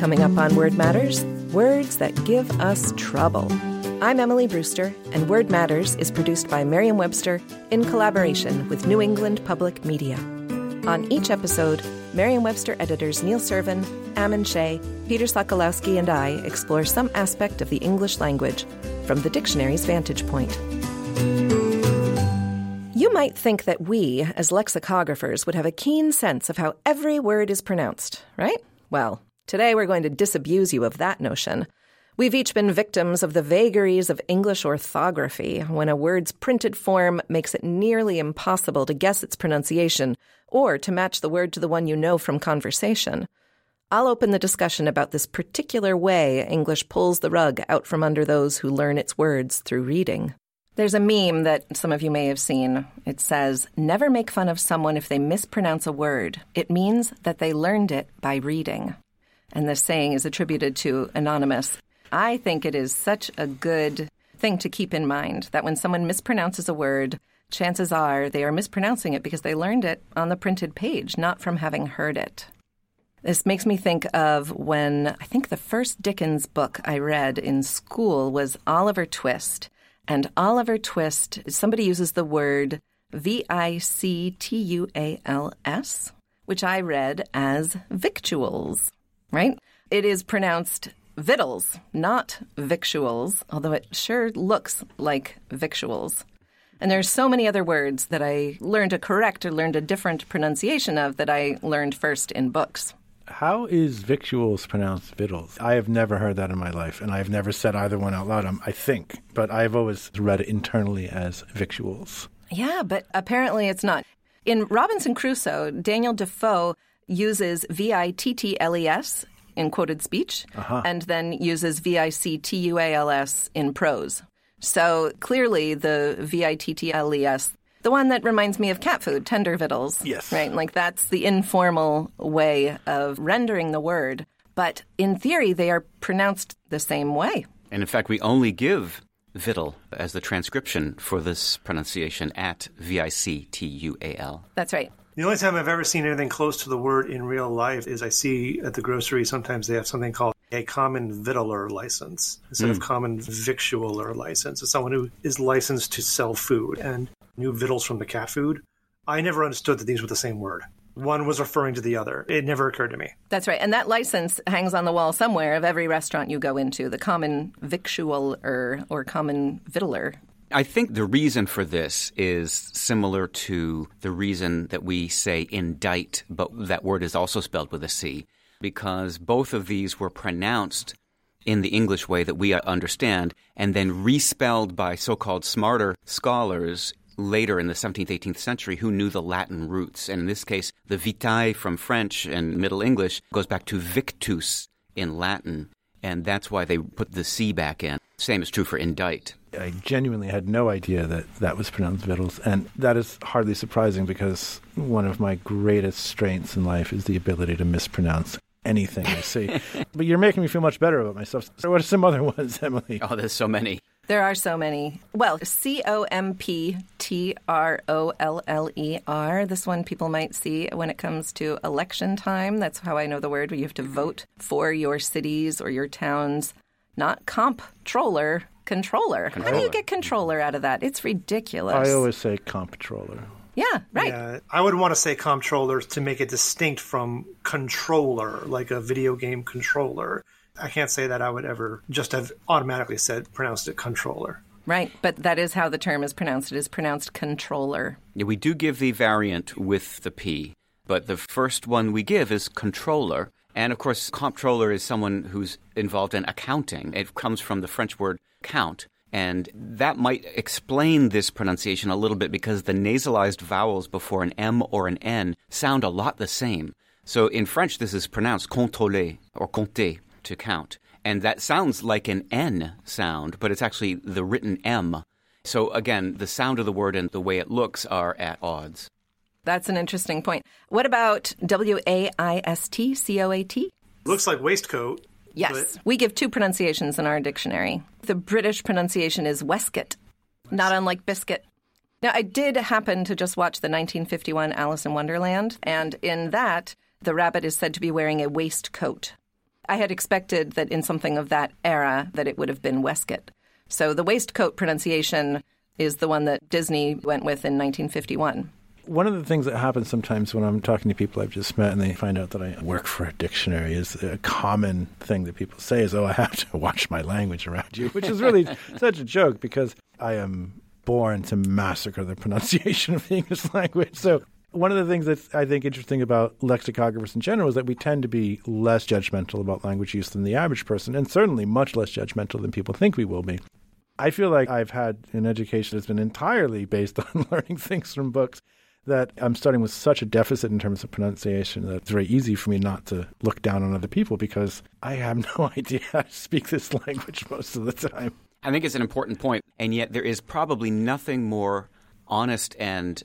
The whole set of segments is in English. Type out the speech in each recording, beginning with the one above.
Coming up on Word Matters, words that give us trouble. I'm Emily Brewster, and Word Matters is produced by Merriam Webster in collaboration with New England Public Media. On each episode, Merriam Webster editors Neil Serven, Ammon Shea, Peter Sokolowski, and I explore some aspect of the English language from the dictionary's vantage point. You might think that we, as lexicographers, would have a keen sense of how every word is pronounced, right? Well, today we're going to disabuse you of that notion. We've each been victims of the vagaries of English orthography when a word's printed form makes it nearly impossible to guess its pronunciation or to match the word to the one you know from conversation. I'll open the discussion about this particular way English pulls the rug out from under those who learn its words through reading. There's a meme that some of you may have seen. It says, Never make fun of someone if they mispronounce a word. It means that they learned it by reading. And this saying is attributed to Anonymous. I think it is such a good thing to keep in mind that when someone mispronounces a word, chances are they are mispronouncing it because they learned it on the printed page, not from having heard it. This makes me think of when I think the first Dickens book I read in school was Oliver Twist. And Oliver Twist, somebody uses the word V I C T U A L S, which I read as victuals, right? It is pronounced victuals, not victuals, although it sure looks like victuals. And there's so many other words that I learned a correct or learned a different pronunciation of that I learned first in books. How is victuals pronounced victuals? I have never heard that in my life, and I've never said either one out loud, um, I think, but I've always read it internally as victuals. Yeah, but apparently it's not. In Robinson Crusoe, Daniel Defoe uses V I T T L E S in quoted speech uh-huh. and then uses V I C T U A L S in prose. So clearly the V I T T L E S, the one that reminds me of cat food, tender victuals. Yes. Right? Like that's the informal way of rendering the word. But in theory, they are pronounced the same way. And in fact, we only give victual as the transcription for this pronunciation at V I C T U A L. That's right. The only time I've ever seen anything close to the word in real life is I see at the grocery sometimes they have something called a common victualler license instead mm. of common victualler license. It's someone who is licensed to sell food and new victuals from the cat food. I never understood that these were the same word. One was referring to the other. It never occurred to me. That's right. And that license hangs on the wall somewhere of every restaurant you go into. The common victualler or common victualler I think the reason for this is similar to the reason that we say indict, but that word is also spelled with a C, because both of these were pronounced in the English way that we uh, understand and then respelled by so called smarter scholars later in the 17th, 18th century who knew the Latin roots. And in this case, the vitae from French and Middle English goes back to victus in Latin. And that's why they put the C back in. Same is true for indict. I genuinely had no idea that that was pronounced Vittles, And that is hardly surprising because one of my greatest strengths in life is the ability to mispronounce anything I see. but you're making me feel much better about myself. So what are some other ones, Emily? Oh, there's so many. There are so many. Well, C O M P T R O L L E R. This one people might see when it comes to election time. That's how I know the word, where you have to vote for your cities or your towns. Not comptroller, controller. controller. How do you get controller out of that? It's ridiculous. I always say comptroller. Yeah, right. Yeah, I would want to say comptroller to make it distinct from controller, like a video game controller. I can't say that I would ever just have automatically said pronounced it controller. Right, but that is how the term is pronounced. It is pronounced controller. Yeah, we do give the variant with the P, but the first one we give is controller. And of course, comptroller is someone who's involved in accounting. It comes from the French word count. And that might explain this pronunciation a little bit because the nasalized vowels before an M or an N sound a lot the same. So in French, this is pronounced contrôler or compter to count. And that sounds like an N sound, but it's actually the written M. So again, the sound of the word and the way it looks are at odds. That's an interesting point. What about W A I S T C O A T? Looks like waistcoat. Yes. But... We give two pronunciations in our dictionary. The British pronunciation is waistcoat, not unlike biscuit. Now, I did happen to just watch the 1951 Alice in Wonderland, and in that, the rabbit is said to be wearing a waistcoat. I had expected that in something of that era that it would have been Westcott. So the waistcoat pronunciation is the one that Disney went with in 1951. One of the things that happens sometimes when I'm talking to people I've just met and they find out that I work for a dictionary is a common thing that people say is, oh, I have to watch my language around you, which is really such a joke because I am born to massacre the pronunciation of the English language. So one of the things that's I think interesting about lexicographers in general is that we tend to be less judgmental about language use than the average person, and certainly much less judgmental than people think we will be. I feel like I've had an education that's been entirely based on learning things from books that I'm starting with such a deficit in terms of pronunciation that it's very easy for me not to look down on other people because I have no idea how to speak this language most of the time. I think it's an important point, and yet there is probably nothing more honest and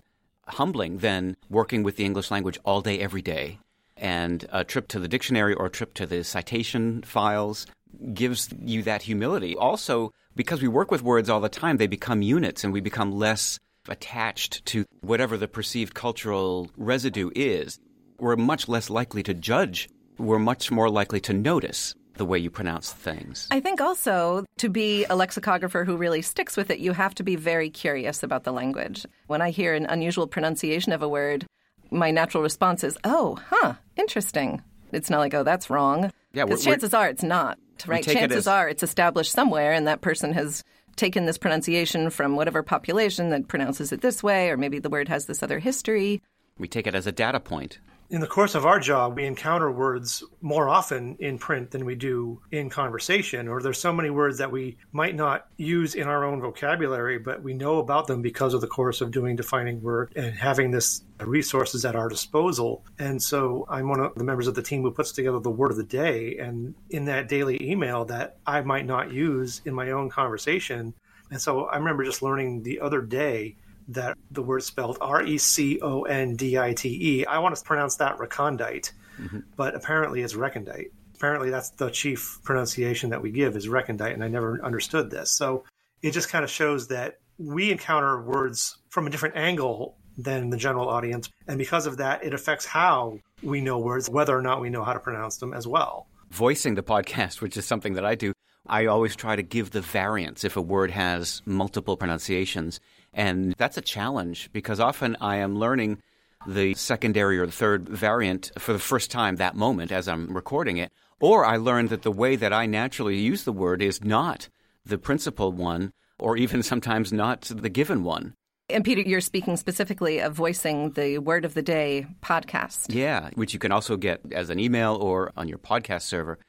humbling than working with the English language all day, every day. And a trip to the dictionary or a trip to the citation files gives you that humility. Also, because we work with words all the time, they become units and we become less attached to whatever the perceived cultural residue is. We're much less likely to judge. We're much more likely to notice the way you pronounce things. I think also to be a lexicographer who really sticks with it, you have to be very curious about the language. When I hear an unusual pronunciation of a word, my natural response is, oh, huh, interesting. It's not like, oh, that's wrong. Yeah, because chances are it's not, right? Chances it as... are it's established somewhere and that person has taken this pronunciation from whatever population that pronounces it this way, or maybe the word has this other history. We take it as a data point in the course of our job, we encounter words more often in print than we do in conversation, or there's so many words that we might not use in our own vocabulary, but we know about them because of the course of doing defining work and having this resources at our disposal. And so I'm one of the members of the team who puts together the word of the day. And in that daily email that I might not use in my own conversation. And so I remember just learning the other day that the word spelled R E C O N D I T E. I want to pronounce that recondite, mm-hmm. but apparently it's recondite. Apparently that's the chief pronunciation that we give is recondite, and I never understood this. So it just kind of shows that we encounter words from a different angle than the general audience, and because of that, it affects how we know words, whether or not we know how to pronounce them as well. Voicing the podcast, which is something that I do, I always try to give the variants if a word has multiple pronunciations and that's a challenge because often I am learning the secondary or the third variant for the first time that moment as I'm recording it. Or I learned that the way that I naturally use the word is not the principal one, or even sometimes not the given one. And Peter, you're speaking specifically of voicing the Word of the Day podcast. Yeah, which you can also get as an email or on your podcast server.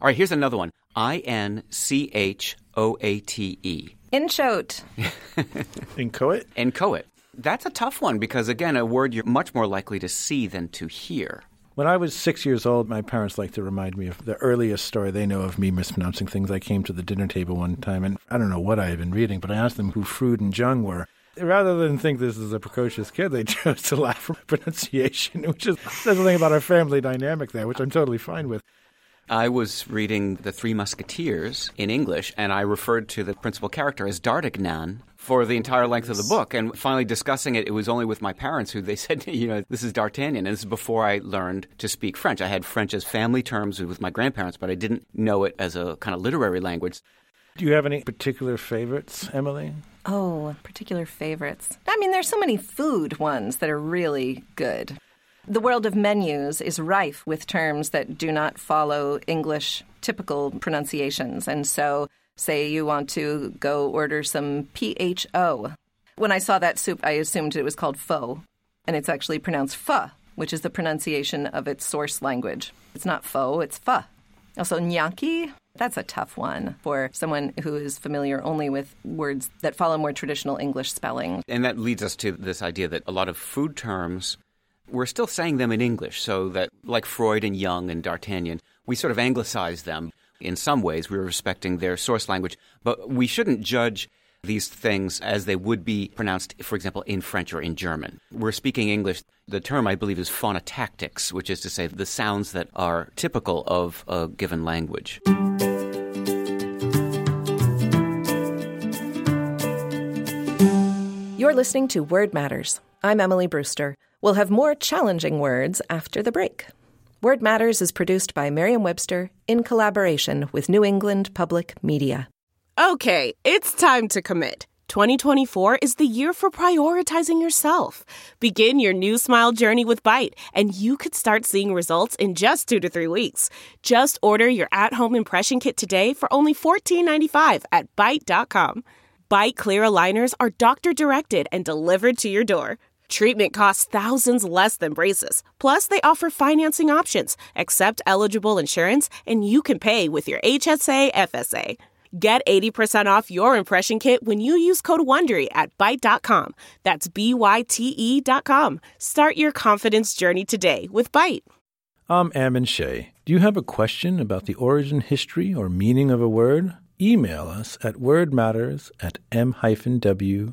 All right, here's another one I N C H O A T E. Inchoate. Inchoate? Inchoate. That's a tough one because, again, a word you're much more likely to see than to hear. When I was six years old, my parents like to remind me of the earliest story they know of me mispronouncing things. I came to the dinner table one time, and I don't know what I had been reading, but I asked them who Frood and Jung were. Rather than think this is a precocious kid, they chose to laugh at my pronunciation, which is, says something about our family dynamic there, which I'm totally fine with. I was reading The Three Musketeers in English, and I referred to the principal character as D'Artagnan for the entire length of the book. And finally discussing it, it was only with my parents who they said, you know, this is D'Artagnan. And this is before I learned to speak French. I had French as family terms with my grandparents, but I didn't know it as a kind of literary language. Do you have any particular favorites, Emily? Oh, particular favorites. I mean, there's so many food ones that are really good. The world of menus is rife with terms that do not follow English typical pronunciations. And so, say you want to go order some PHO. When I saw that soup, I assumed it was called pho, and it's actually pronounced pho, which is the pronunciation of its source language. It's not pho, it's pho. Also, gnocchi, that's a tough one for someone who is familiar only with words that follow more traditional English spelling. And that leads us to this idea that a lot of food terms we're still saying them in English, so that, like Freud and Jung and D'Artagnan, we sort of anglicize them. In some ways, we're respecting their source language, but we shouldn't judge these things as they would be pronounced, for example, in French or in German. We're speaking English. The term, I believe, is phonotactics, which is to say the sounds that are typical of a given language. You're listening to Word Matters. I'm Emily Brewster. We'll have more challenging words after the break. Word Matters is produced by Merriam Webster in collaboration with New England Public Media. Okay, it's time to commit. 2024 is the year for prioritizing yourself. Begin your new smile journey with Byte, and you could start seeing results in just two to three weeks. Just order your at home impression kit today for only $14.95 at Byte.com. Byte clear aligners are doctor directed and delivered to your door. Treatment costs thousands less than braces. Plus, they offer financing options, accept eligible insurance, and you can pay with your HSA FSA. Get 80% off your impression kit when you use code WONDERY at Byte.com. That's B-Y-T-E dot com. Start your confidence journey today with Byte. I'm Ammon Shea. Do you have a question about the origin, history, or meaning of a word? Email us at wordmatters at m-w.com.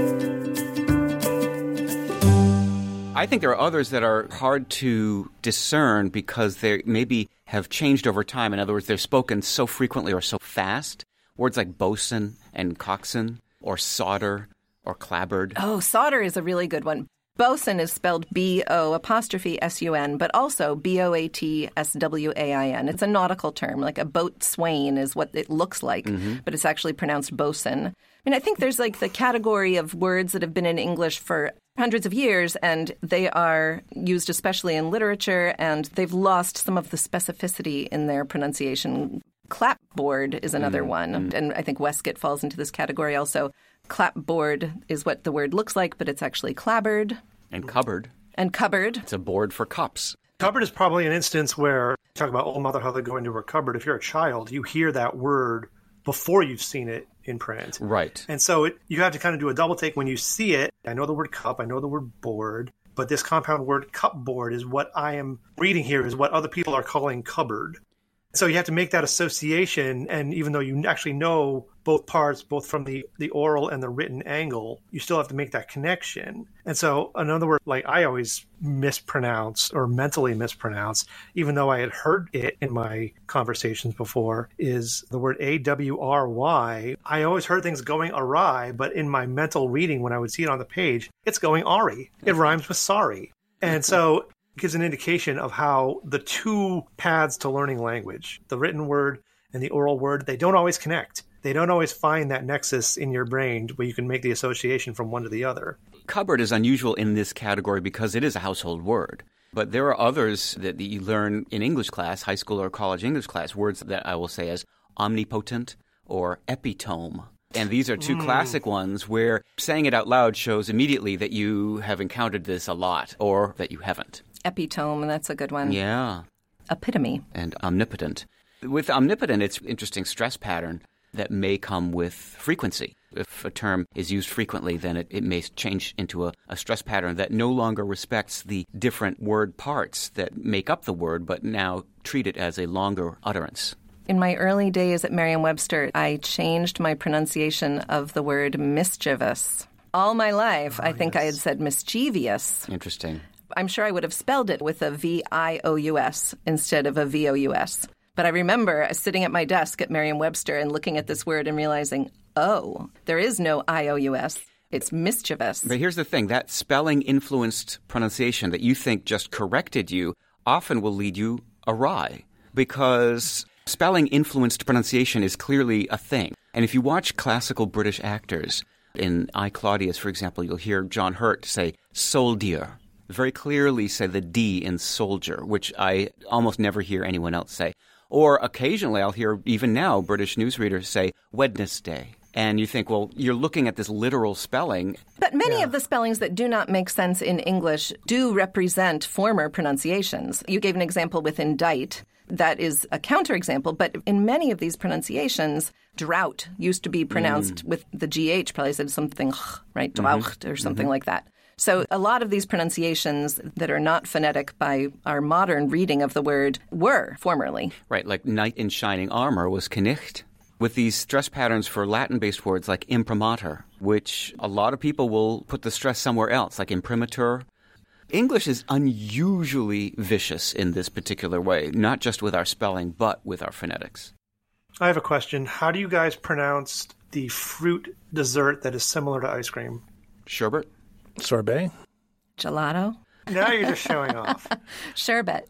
I think there are others that are hard to discern because they maybe have changed over time. In other words, they're spoken so frequently or so fast. Words like bosun and coxswain or solder or clabbered. Oh, solder is a really good one. Bosun is spelled B O apostrophe S U N, but also B O A T S W A I N. It's a nautical term, like a boatswain is what it looks like, mm-hmm. but it's actually pronounced bosun. I mean, I think there's like the category of words that have been in English for hundreds of years, and they are used especially in literature, and they've lost some of the specificity in their pronunciation. Clapboard is another mm, one, mm. and I think Westcott falls into this category also. Clapboard is what the word looks like, but it's actually clabbered. And cupboard. And cupboard. It's a board for cups. Cupboard is probably an instance where talk about old mother how they go into her cupboard. If you're a child, you hear that word before you've seen it in print. Right. And so it, you have to kind of do a double take when you see it. I know the word cup, I know the word board, but this compound word cupboard is what I am reading here is what other people are calling cupboard. So you have to make that association, and even though you actually know both parts, both from the, the oral and the written angle, you still have to make that connection. And so, another word, like I always mispronounce or mentally mispronounce, even though I had heard it in my conversations before, is the word A W R Y. I always heard things going awry, but in my mental reading, when I would see it on the page, it's going Ari. It rhymes with sorry. And so, gives an indication of how the two paths to learning language, the written word and the oral word, they don't always connect. They don't always find that nexus in your brain where you can make the association from one to the other. Cupboard is unusual in this category because it is a household word. But there are others that you learn in English class, high school or college English class, words that I will say as omnipotent or epitome. And these are two hmm. classic ones where saying it out loud shows immediately that you have encountered this a lot or that you haven't. Epitome, that's a good one. Yeah. Epitome. And omnipotent. With omnipotent, it's interesting stress pattern that may come with frequency. If a term is used frequently, then it, it may change into a, a stress pattern that no longer respects the different word parts that make up the word, but now treat it as a longer utterance. In my early days at Merriam Webster, I changed my pronunciation of the word mischievous. All my life, ah, I think I had said mischievous. Interesting. I'm sure I would have spelled it with a V I O U S instead of a V O U S. But I remember sitting at my desk at Merriam Webster and looking at this word and realizing, oh, there is no I O U S. It's mischievous. But here's the thing that spelling influenced pronunciation that you think just corrected you often will lead you awry because spelling influenced pronunciation is clearly a thing. And if you watch classical British actors, in I Claudius, for example, you'll hear John Hurt say soldier, very clearly say the D in soldier, which I almost never hear anyone else say. Or occasionally I'll hear, even now, British newsreaders say Wednesday. And you think, well, you're looking at this literal spelling. But many of the spellings that do not make sense in English do represent former pronunciations. You gave an example with indict. That is a counterexample, but in many of these pronunciations, drought used to be pronounced mm. with the GH, probably said something, right? Mm-hmm. Drought or something mm-hmm. like that. So a lot of these pronunciations that are not phonetic by our modern reading of the word were formerly. Right, like knight in shining armor was Knecht. with these stress patterns for Latin based words like imprimatur, which a lot of people will put the stress somewhere else, like imprimatur. English is unusually vicious in this particular way, not just with our spelling, but with our phonetics. I have a question. How do you guys pronounce the fruit dessert that is similar to ice cream? Sherbet? Sorbet? Gelato? Now you're just showing off. Sherbet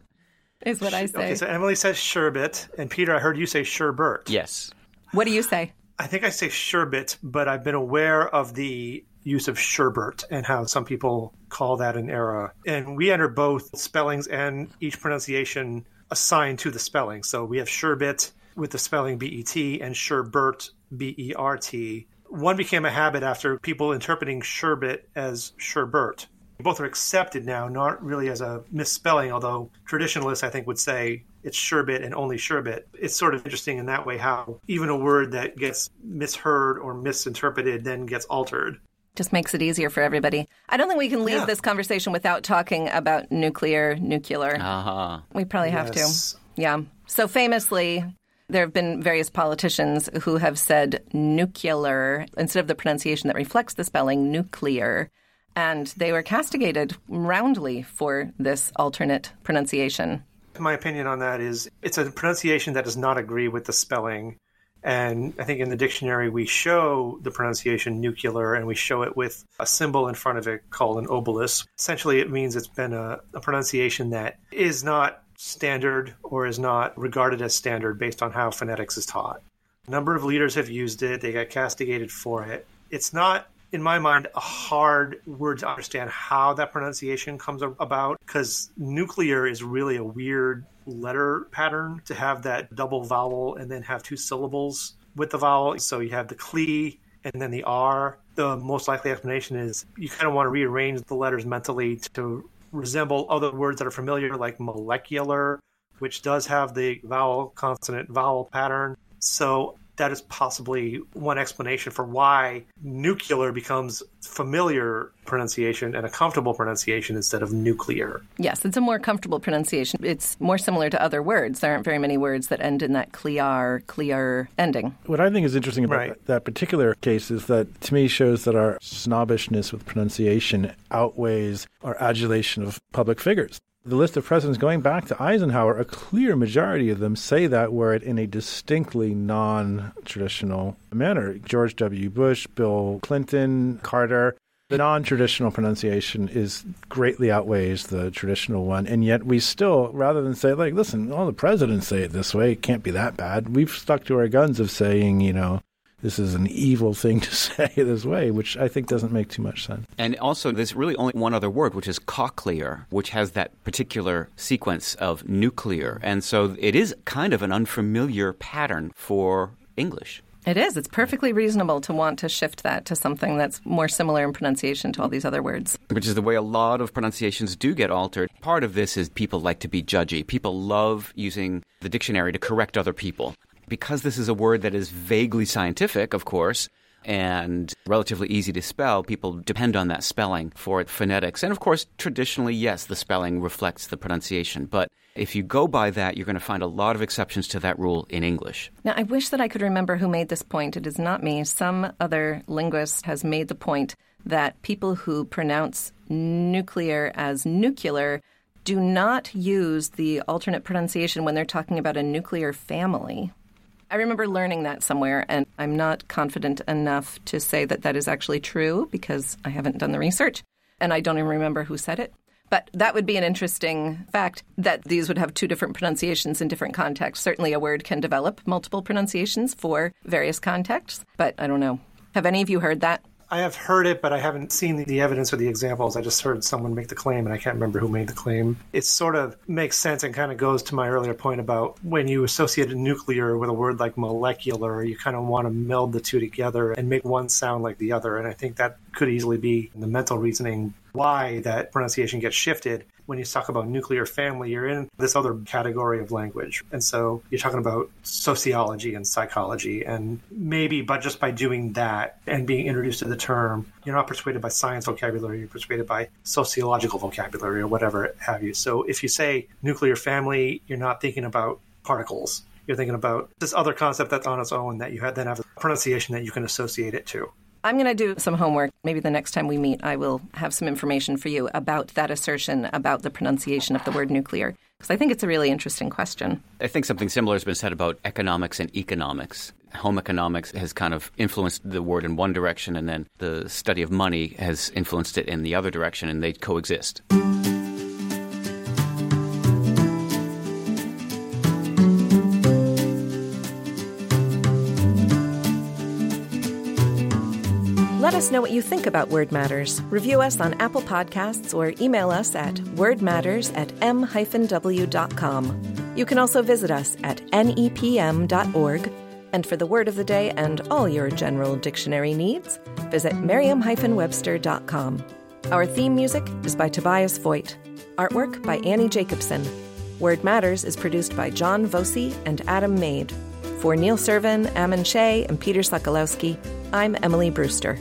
is what I say. Okay, so Emily says sherbet, and Peter, I heard you say sherbet. Yes. What do you say? I think I say sherbet, but I've been aware of the use of sherbet and how some people call that an error. And we enter both spellings and each pronunciation assigned to the spelling. So we have sherbet with the spelling B E T and sherbert B E R T. One became a habit after people interpreting sherbet as sherbert. Both are accepted now, not really as a misspelling, although traditionalists, I think, would say it's sherbet and only sherbet. It's sort of interesting in that way how even a word that gets misheard or misinterpreted then gets altered. Just makes it easier for everybody. I don't think we can leave Yeah. this conversation without talking about nuclear, nuclear. Uh-huh. We probably have Yes. to. Yeah. So famously, there have been various politicians who have said nuclear instead of the pronunciation that reflects the spelling nuclear. And they were castigated roundly for this alternate pronunciation. My opinion on that is it's a pronunciation that does not agree with the spelling. And I think in the dictionary, we show the pronunciation nuclear and we show it with a symbol in front of it called an obelisk. Essentially, it means it's been a, a pronunciation that is not standard or is not regarded as standard based on how phonetics is taught. A number of leaders have used it, they got castigated for it. It's not in my mind, a hard word to understand how that pronunciation comes about because nuclear is really a weird letter pattern to have that double vowel and then have two syllables with the vowel. So you have the cle and then the r. The most likely explanation is you kind of want to rearrange the letters mentally to resemble other words that are familiar, like molecular, which does have the vowel consonant vowel pattern. So that is possibly one explanation for why nuclear becomes familiar pronunciation and a comfortable pronunciation instead of nuclear. Yes, it's a more comfortable pronunciation. It's more similar to other words. There aren't very many words that end in that clear, clear ending. What I think is interesting about Right. that, that particular case is that to me shows that our snobbishness with pronunciation outweighs our adulation of public figures. The list of presidents going back to Eisenhower, a clear majority of them say that word in a distinctly non traditional manner. George W. Bush, Bill Clinton, Carter. The non traditional pronunciation is greatly outweighs the traditional one. And yet we still, rather than say, like, listen, all the presidents say it this way, it can't be that bad, we've stuck to our guns of saying, you know, this is an evil thing to say this way, which I think doesn't make too much sense. And also, there's really only one other word, which is cochlear, which has that particular sequence of nuclear. And so it is kind of an unfamiliar pattern for English. It is. It's perfectly reasonable to want to shift that to something that's more similar in pronunciation to all these other words. Which is the way a lot of pronunciations do get altered. Part of this is people like to be judgy. People love using the dictionary to correct other people. Because this is a word that is vaguely scientific, of course, and relatively easy to spell, people depend on that spelling for phonetics. And of course, traditionally, yes, the spelling reflects the pronunciation. But if you go by that, you're going to find a lot of exceptions to that rule in English. Now, I wish that I could remember who made this point. It is not me. Some other linguist has made the point that people who pronounce nuclear as nuclear do not use the alternate pronunciation when they're talking about a nuclear family. I remember learning that somewhere, and I'm not confident enough to say that that is actually true because I haven't done the research and I don't even remember who said it. But that would be an interesting fact that these would have two different pronunciations in different contexts. Certainly, a word can develop multiple pronunciations for various contexts, but I don't know. Have any of you heard that? I have heard it, but I haven't seen the evidence or the examples. I just heard someone make the claim, and I can't remember who made the claim. It sort of makes sense and kind of goes to my earlier point about when you associate a nuclear with a word like molecular, you kind of want to meld the two together and make one sound like the other. And I think that could easily be the mental reasoning why that pronunciation gets shifted. When you talk about nuclear family, you're in this other category of language. And so you're talking about sociology and psychology. And maybe, but just by doing that and being introduced to the term, you're not persuaded by science vocabulary, you're persuaded by sociological vocabulary or whatever have you. So if you say nuclear family, you're not thinking about particles. you're thinking about this other concept that's on its own that you then have a pronunciation that you can associate it to. I'm going to do some homework. Maybe the next time we meet, I will have some information for you about that assertion about the pronunciation of the word nuclear, because I think it's a really interesting question. I think something similar has been said about economics and economics. Home economics has kind of influenced the word in one direction, and then the study of money has influenced it in the other direction, and they coexist. Us know what you think about Word Matters. Review us on Apple Podcasts or email us at wordmatters at m-w.com. You can also visit us at nepm.org. And for the word of the day and all your general dictionary needs, visit merriam-webster.com. Our theme music is by Tobias Voigt. Artwork by Annie Jacobson. Word Matters is produced by John Voci and Adam Maid. For Neil Serven, Ammon Shea, and Peter Sokolowski, I'm Emily Brewster.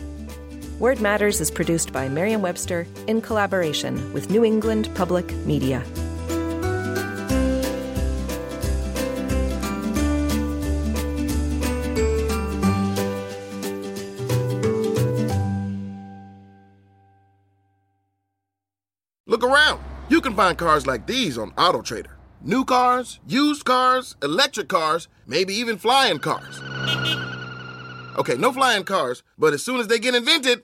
Word Matters is produced by Merriam Webster in collaboration with New England Public Media. Look around. You can find cars like these on AutoTrader. New cars, used cars, electric cars, maybe even flying cars. Okay, no flying cars, but as soon as they get invented,